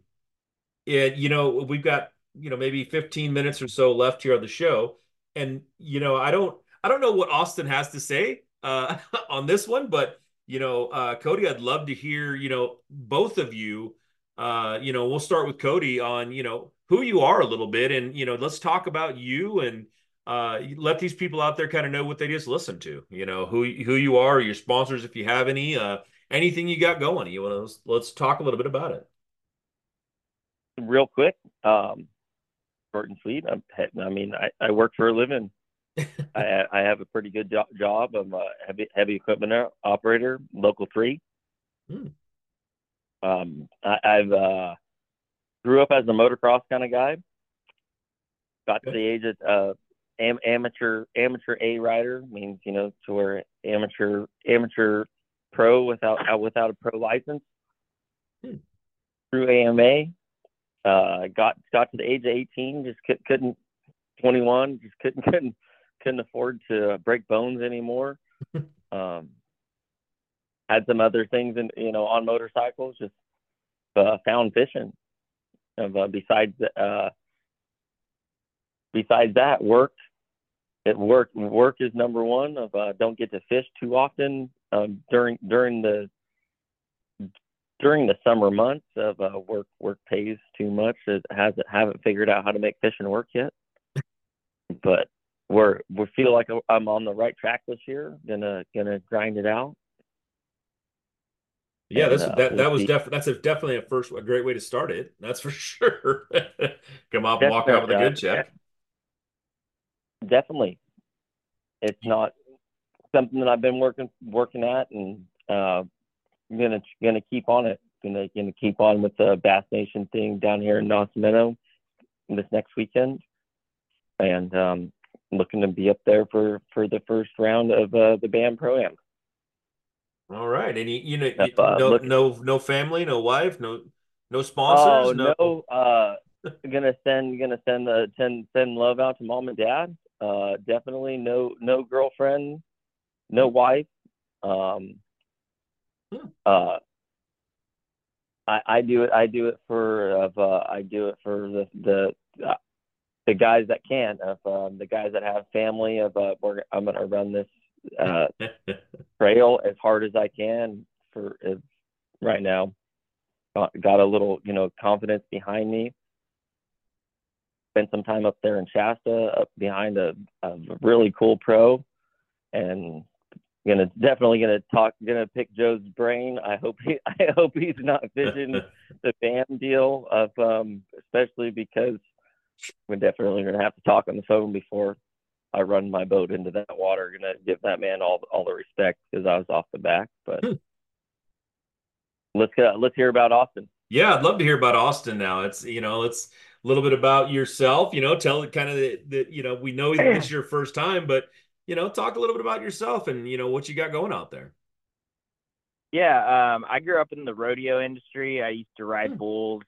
Speaker 3: and, you know, we've got, you know, maybe 15 minutes or so left here on the show. And, you know, I don't, I don't know what Austin has to say uh, on this one, but you know, uh, Cody, I'd love to hear, you know, both of you. Uh, you know, we'll start with Cody on, you know, who you are a little bit, and you know, let's talk about you and uh, let these people out there kind of know what they just listen to. You know, who who you are, your sponsors, if you have any, uh, anything you got going. You want to let's, talk a little bit about it.
Speaker 4: Real quick, um, and sweet. I'm, I mean, I, I work for a living. I, I have a pretty good jo- job. I'm a heavy heavy equipment operator, local three. Hmm. Um, I, I've uh, grew up as a motocross kind of guy. Got to the age of uh, am- amateur amateur A rider means you know to where amateur amateur pro without uh, without a pro license. Hmm. Through AMA, uh, got got to the age of 18, just couldn't 21, just couldn't couldn't couldn't afford to break bones anymore. um, had some other things, in, you know, on motorcycles. Just uh, found fishing. Of, uh, besides, uh, besides that, work. It work work is number one. Of uh, don't get to fish too often um, during during the during the summer months of uh, work work pays too much. It hasn't haven't figured out how to make fishing work yet. But we're we feel like I'm on the right track this year. Gonna gonna grind it out.
Speaker 3: Yeah, that's uh, that we'll that was definitely that's a, definitely a first a great way to start it. That's for sure. Come up, and walk out with a good check.
Speaker 4: Definitely, it's not something that I've been working working at, and uh, I'm gonna gonna keep on it. Gonna gonna keep on with the Bass Nation thing down here in Dawson Meadow this next weekend, and um, looking to be up there for for the first round of uh, the BAM Pro Am.
Speaker 3: All right, and you, you know, you, uh, no, no, no family, no wife, no, no sponsors.
Speaker 4: Oh no, no uh, gonna send, gonna send the send send love out to mom and dad. Uh, definitely no, no girlfriend, no wife. Um, hmm. uh, I, I do it. I do it for. Of, uh, I do it for the the. The guys that can, of um, the guys that have family, of uh, we're, I'm going to run this uh, trail as hard as I can for uh, right now. Got, got a little, you know, confidence behind me. Spent some time up there in Shasta, up behind a, a really cool pro, and gonna definitely gonna talk, gonna pick Joe's brain. I hope he, I hope he's not fishing the BAM deal of, um, especially because we're definitely going to have to talk on the phone before I run my boat into that water. Going to give that man all all the respect because I was off the back. But hmm. let's uh, let's hear about Austin.
Speaker 3: Yeah, I'd love to hear about Austin now. It's you know, it's a little bit about yourself. You know, tell it kind of the you know we know this is your first time, but you know, talk a little bit about yourself and you know what you got going out there.
Speaker 5: Yeah, um, I grew up in the rodeo industry. I used to ride hmm. bulls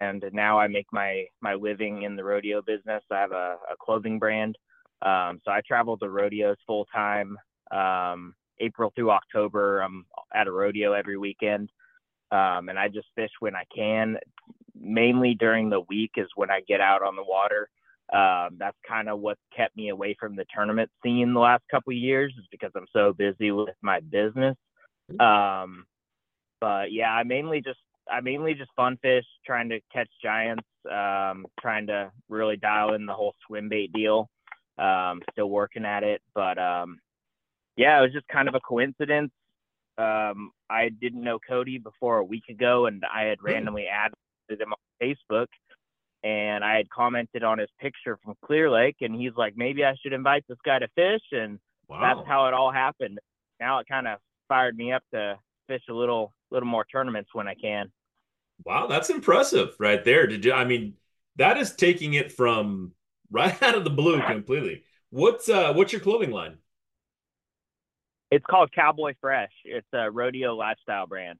Speaker 5: and now I make my my living in the rodeo business. I have a, a clothing brand, um, so I travel to rodeos full time. Um, April through October, I'm at a rodeo every weekend, um, and I just fish when I can. Mainly during the week is when I get out on the water. Um, that's kind of what kept me away from the tournament scene the last couple years, is because I'm so busy with my business. Mm-hmm. Um, but yeah, I mainly just I mainly just fun fish, trying to catch giants, um, trying to really dial in the whole swim bait deal. Um, still working at it, but um, yeah, it was just kind of a coincidence. Um, I didn't know Cody before a week ago, and I had randomly added him on Facebook, and I had commented on his picture from Clear Lake, and he's like, maybe I should invite this guy to fish, and wow. that's how it all happened. Now it kind of fired me up to fish a little little more tournaments when I can.
Speaker 3: Wow, that's impressive right there. Did you I mean that is taking it from right out of the blue completely. What's uh what's your clothing line?
Speaker 5: It's called Cowboy Fresh. It's a rodeo lifestyle brand.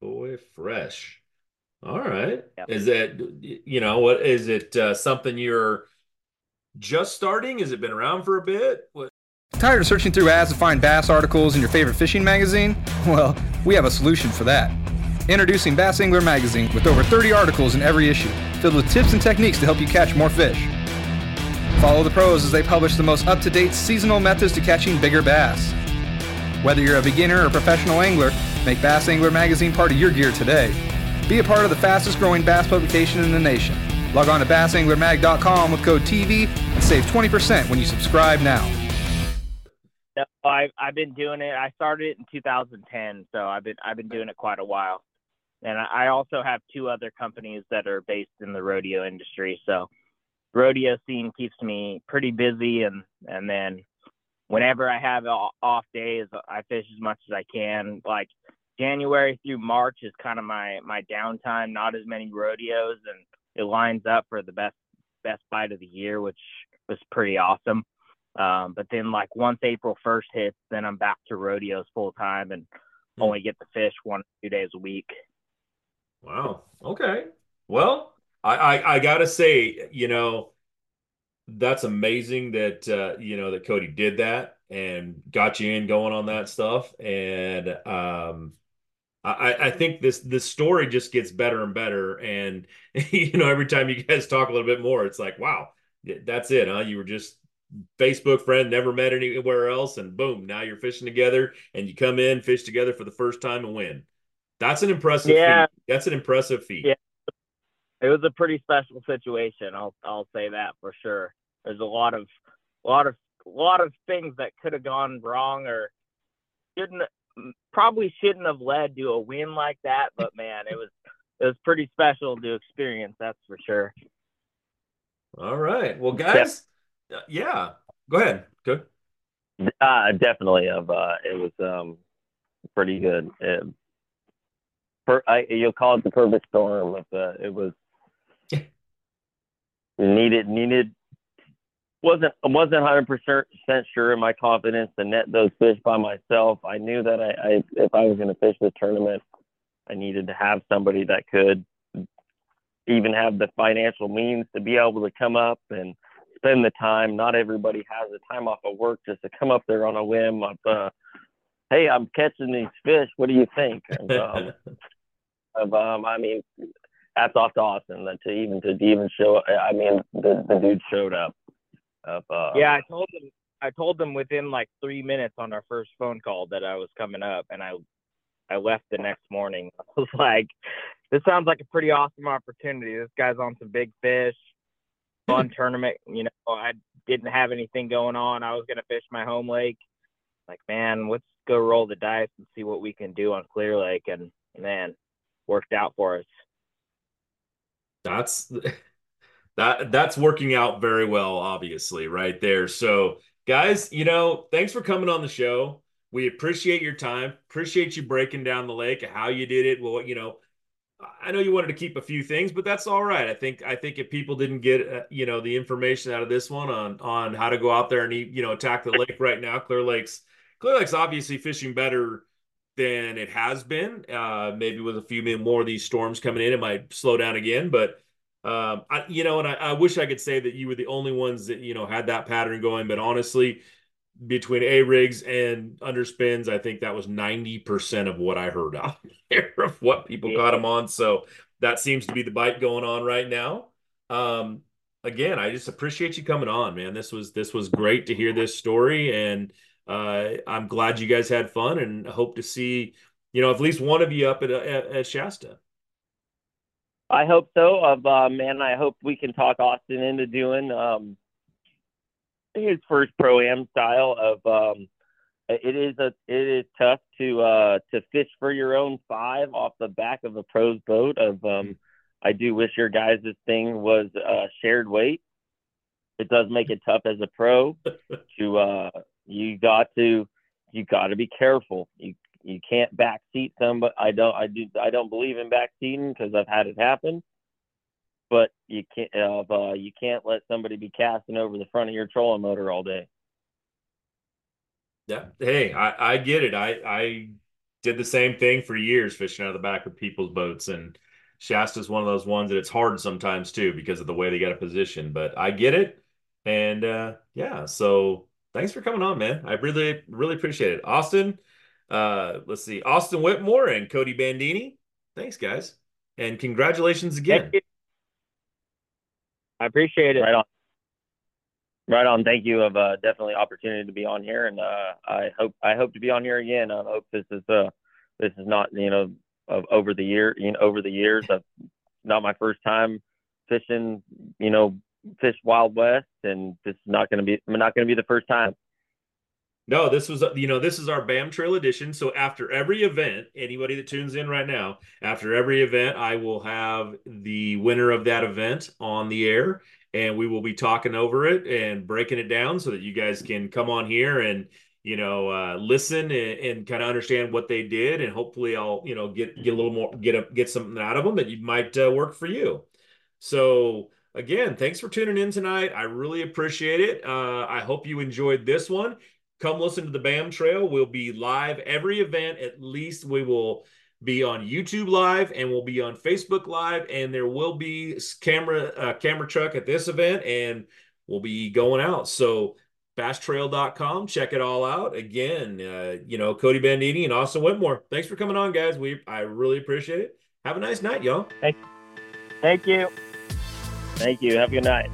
Speaker 3: Boy Fresh. All right.
Speaker 5: Yep.
Speaker 3: Is it you know what is it uh, something you're just starting? Has it been around for a bit? What?
Speaker 8: Tired of searching through ads to find bass articles in your favorite fishing magazine? Well, we have a solution for that. Introducing Bass Angler Magazine with over 30 articles in every issue, filled with tips and techniques to help you catch more fish. Follow the pros as they publish the most up to date seasonal methods to catching bigger bass. Whether you're a beginner or professional angler, make Bass Angler Magazine part of your gear today. Be a part of the fastest growing bass publication in the nation. Log on to bassanglermag.com with code TV and save 20% when you subscribe now.
Speaker 5: I I've been doing it. I started it in 2010, so I've been I've been doing it quite a while. And I I also have two other companies that are based in the rodeo industry. So rodeo scene keeps me pretty busy and and then whenever I have off days, I fish as much as I can. Like January through March is kind of my my downtime. Not as many rodeos, and it lines up for the best best bite of the year, which was pretty awesome. Um, but then like once April first hits, then I'm back to rodeos full time and only get the fish one or two days a week.
Speaker 3: Wow. Okay. Well, I, I I gotta say, you know, that's amazing that uh, you know that Cody did that and got you in going on that stuff. And um I, I think this this story just gets better and better. And you know, every time you guys talk a little bit more, it's like, wow, that's it, huh? You were just Facebook friend, never met anywhere else, and boom, now you're fishing together and you come in, fish together for the first time and win. That's an impressive
Speaker 5: Yeah.
Speaker 3: feat. That's an impressive feat.
Speaker 5: Yeah. It was a pretty special situation. I'll I'll say that for sure. There's a lot of a lot of a lot of things that could have gone wrong or shouldn't probably shouldn't have led to a win like that. But man, it was it was pretty special to experience. That's for sure.
Speaker 3: All right. Well, guys, uh, yeah. Go ahead. Good.
Speaker 4: Uh, definitely. Of uh, it was um, pretty good. It, per, I, you'll call it the perfect storm. Of, uh, it was needed. Needed. wasn't wasn't hundred percent sure in my confidence to net those fish by myself. I knew that I, I if I was going to fish the tournament, I needed to have somebody that could even have the financial means to be able to come up and spend the time. Not everybody has the time off of work just to come up there on a whim of, uh, hey, I'm catching these fish. What do you think? And, um, of, um, I mean, hats off to Austin that to even to even show. I mean, the the dude showed up. Of, uh,
Speaker 5: Yeah, I told them I told them within like three minutes on our first phone call that I was coming up, and I I left the next morning. I was like, "This sounds like a pretty awesome opportunity. This guy's on some big fish, fun tournament. You know, I didn't have anything going on. I was gonna fish my home lake. Like, man, let's go roll the dice and see what we can do on Clear Lake. And man, worked out for us.
Speaker 3: That's that that's working out very well, obviously, right there. So, guys, you know, thanks for coming on the show. We appreciate your time. Appreciate you breaking down the lake, how you did it. Well, you know, I know you wanted to keep a few things, but that's all right. I think I think if people didn't get uh, you know the information out of this one on on how to go out there and you know attack the lake right now, Clear Lake's Clear Lake's obviously fishing better than it has been. Uh, maybe with a few more of these storms coming in, it might slow down again. But um, I, you know, and I, I wish I could say that you were the only ones that you know had that pattern going. But honestly, between A rigs and underspins, I think that was ninety percent of what I heard out there of what people got them on. So that seems to be the bite going on right now. Um, again, I just appreciate you coming on, man. This was this was great to hear this story, and uh, I'm glad you guys had fun, and hope to see you know at least one of you up at at, at Shasta.
Speaker 4: I hope so. Uh, man, I hope we can talk Austin into doing um, his first pro am style of. Um, it is a it is tough to uh, to fish for your own five off the back of a pro's boat. Of um, I do wish your guys' thing was uh, shared weight. It does make it tough as a pro to uh, you got to you got to be careful. You you can't backseat somebody. I don't I do I don't believe in backseating because I've had it happen. But you can't uh, uh, you can't let somebody be casting over the front of your trolling motor all day.
Speaker 3: Yeah. Hey, I, I get it. I, I did the same thing for years fishing out of the back of people's boats. And Shasta is one of those ones that it's hard sometimes too because of the way they got a position. But I get it. And uh, yeah, so thanks for coming on, man. I really, really appreciate it. Austin, uh, let's see, Austin Whitmore and Cody Bandini. Thanks, guys. And congratulations again.
Speaker 5: I appreciate it.
Speaker 4: Right on. Right on. Thank you. Of uh, definitely opportunity to be on here, and uh, I hope I hope to be on here again. I hope this is uh this is not you know of over the year you know over the years. Of, not my first time fishing. You know, fish Wild West, and this is not going to be not going to be the first time.
Speaker 3: No, this was you know this is our BAM Trail edition. So after every event, anybody that tunes in right now, after every event, I will have the winner of that event on the air, and we will be talking over it and breaking it down so that you guys can come on here and you know uh, listen and, and kind of understand what they did and hopefully i'll you know get get a little more get a get something out of them that you might uh, work for you. So again thanks for tuning in tonight. I really appreciate it. Uh, i hope you enjoyed this one come listen to the bam trail we'll be live every event at least we will be on YouTube Live and we'll be on Facebook Live, and there will be camera uh, camera truck at this event, and we'll be going out. So bamtrail.com, check it all out. Again, uh, you know, Cody Bandini and Austin Whitmore. Thanks for coming on, guys. We I really appreciate it. Have a nice night, y'all.
Speaker 5: Thank, thank you.
Speaker 4: Thank you. Have a good night.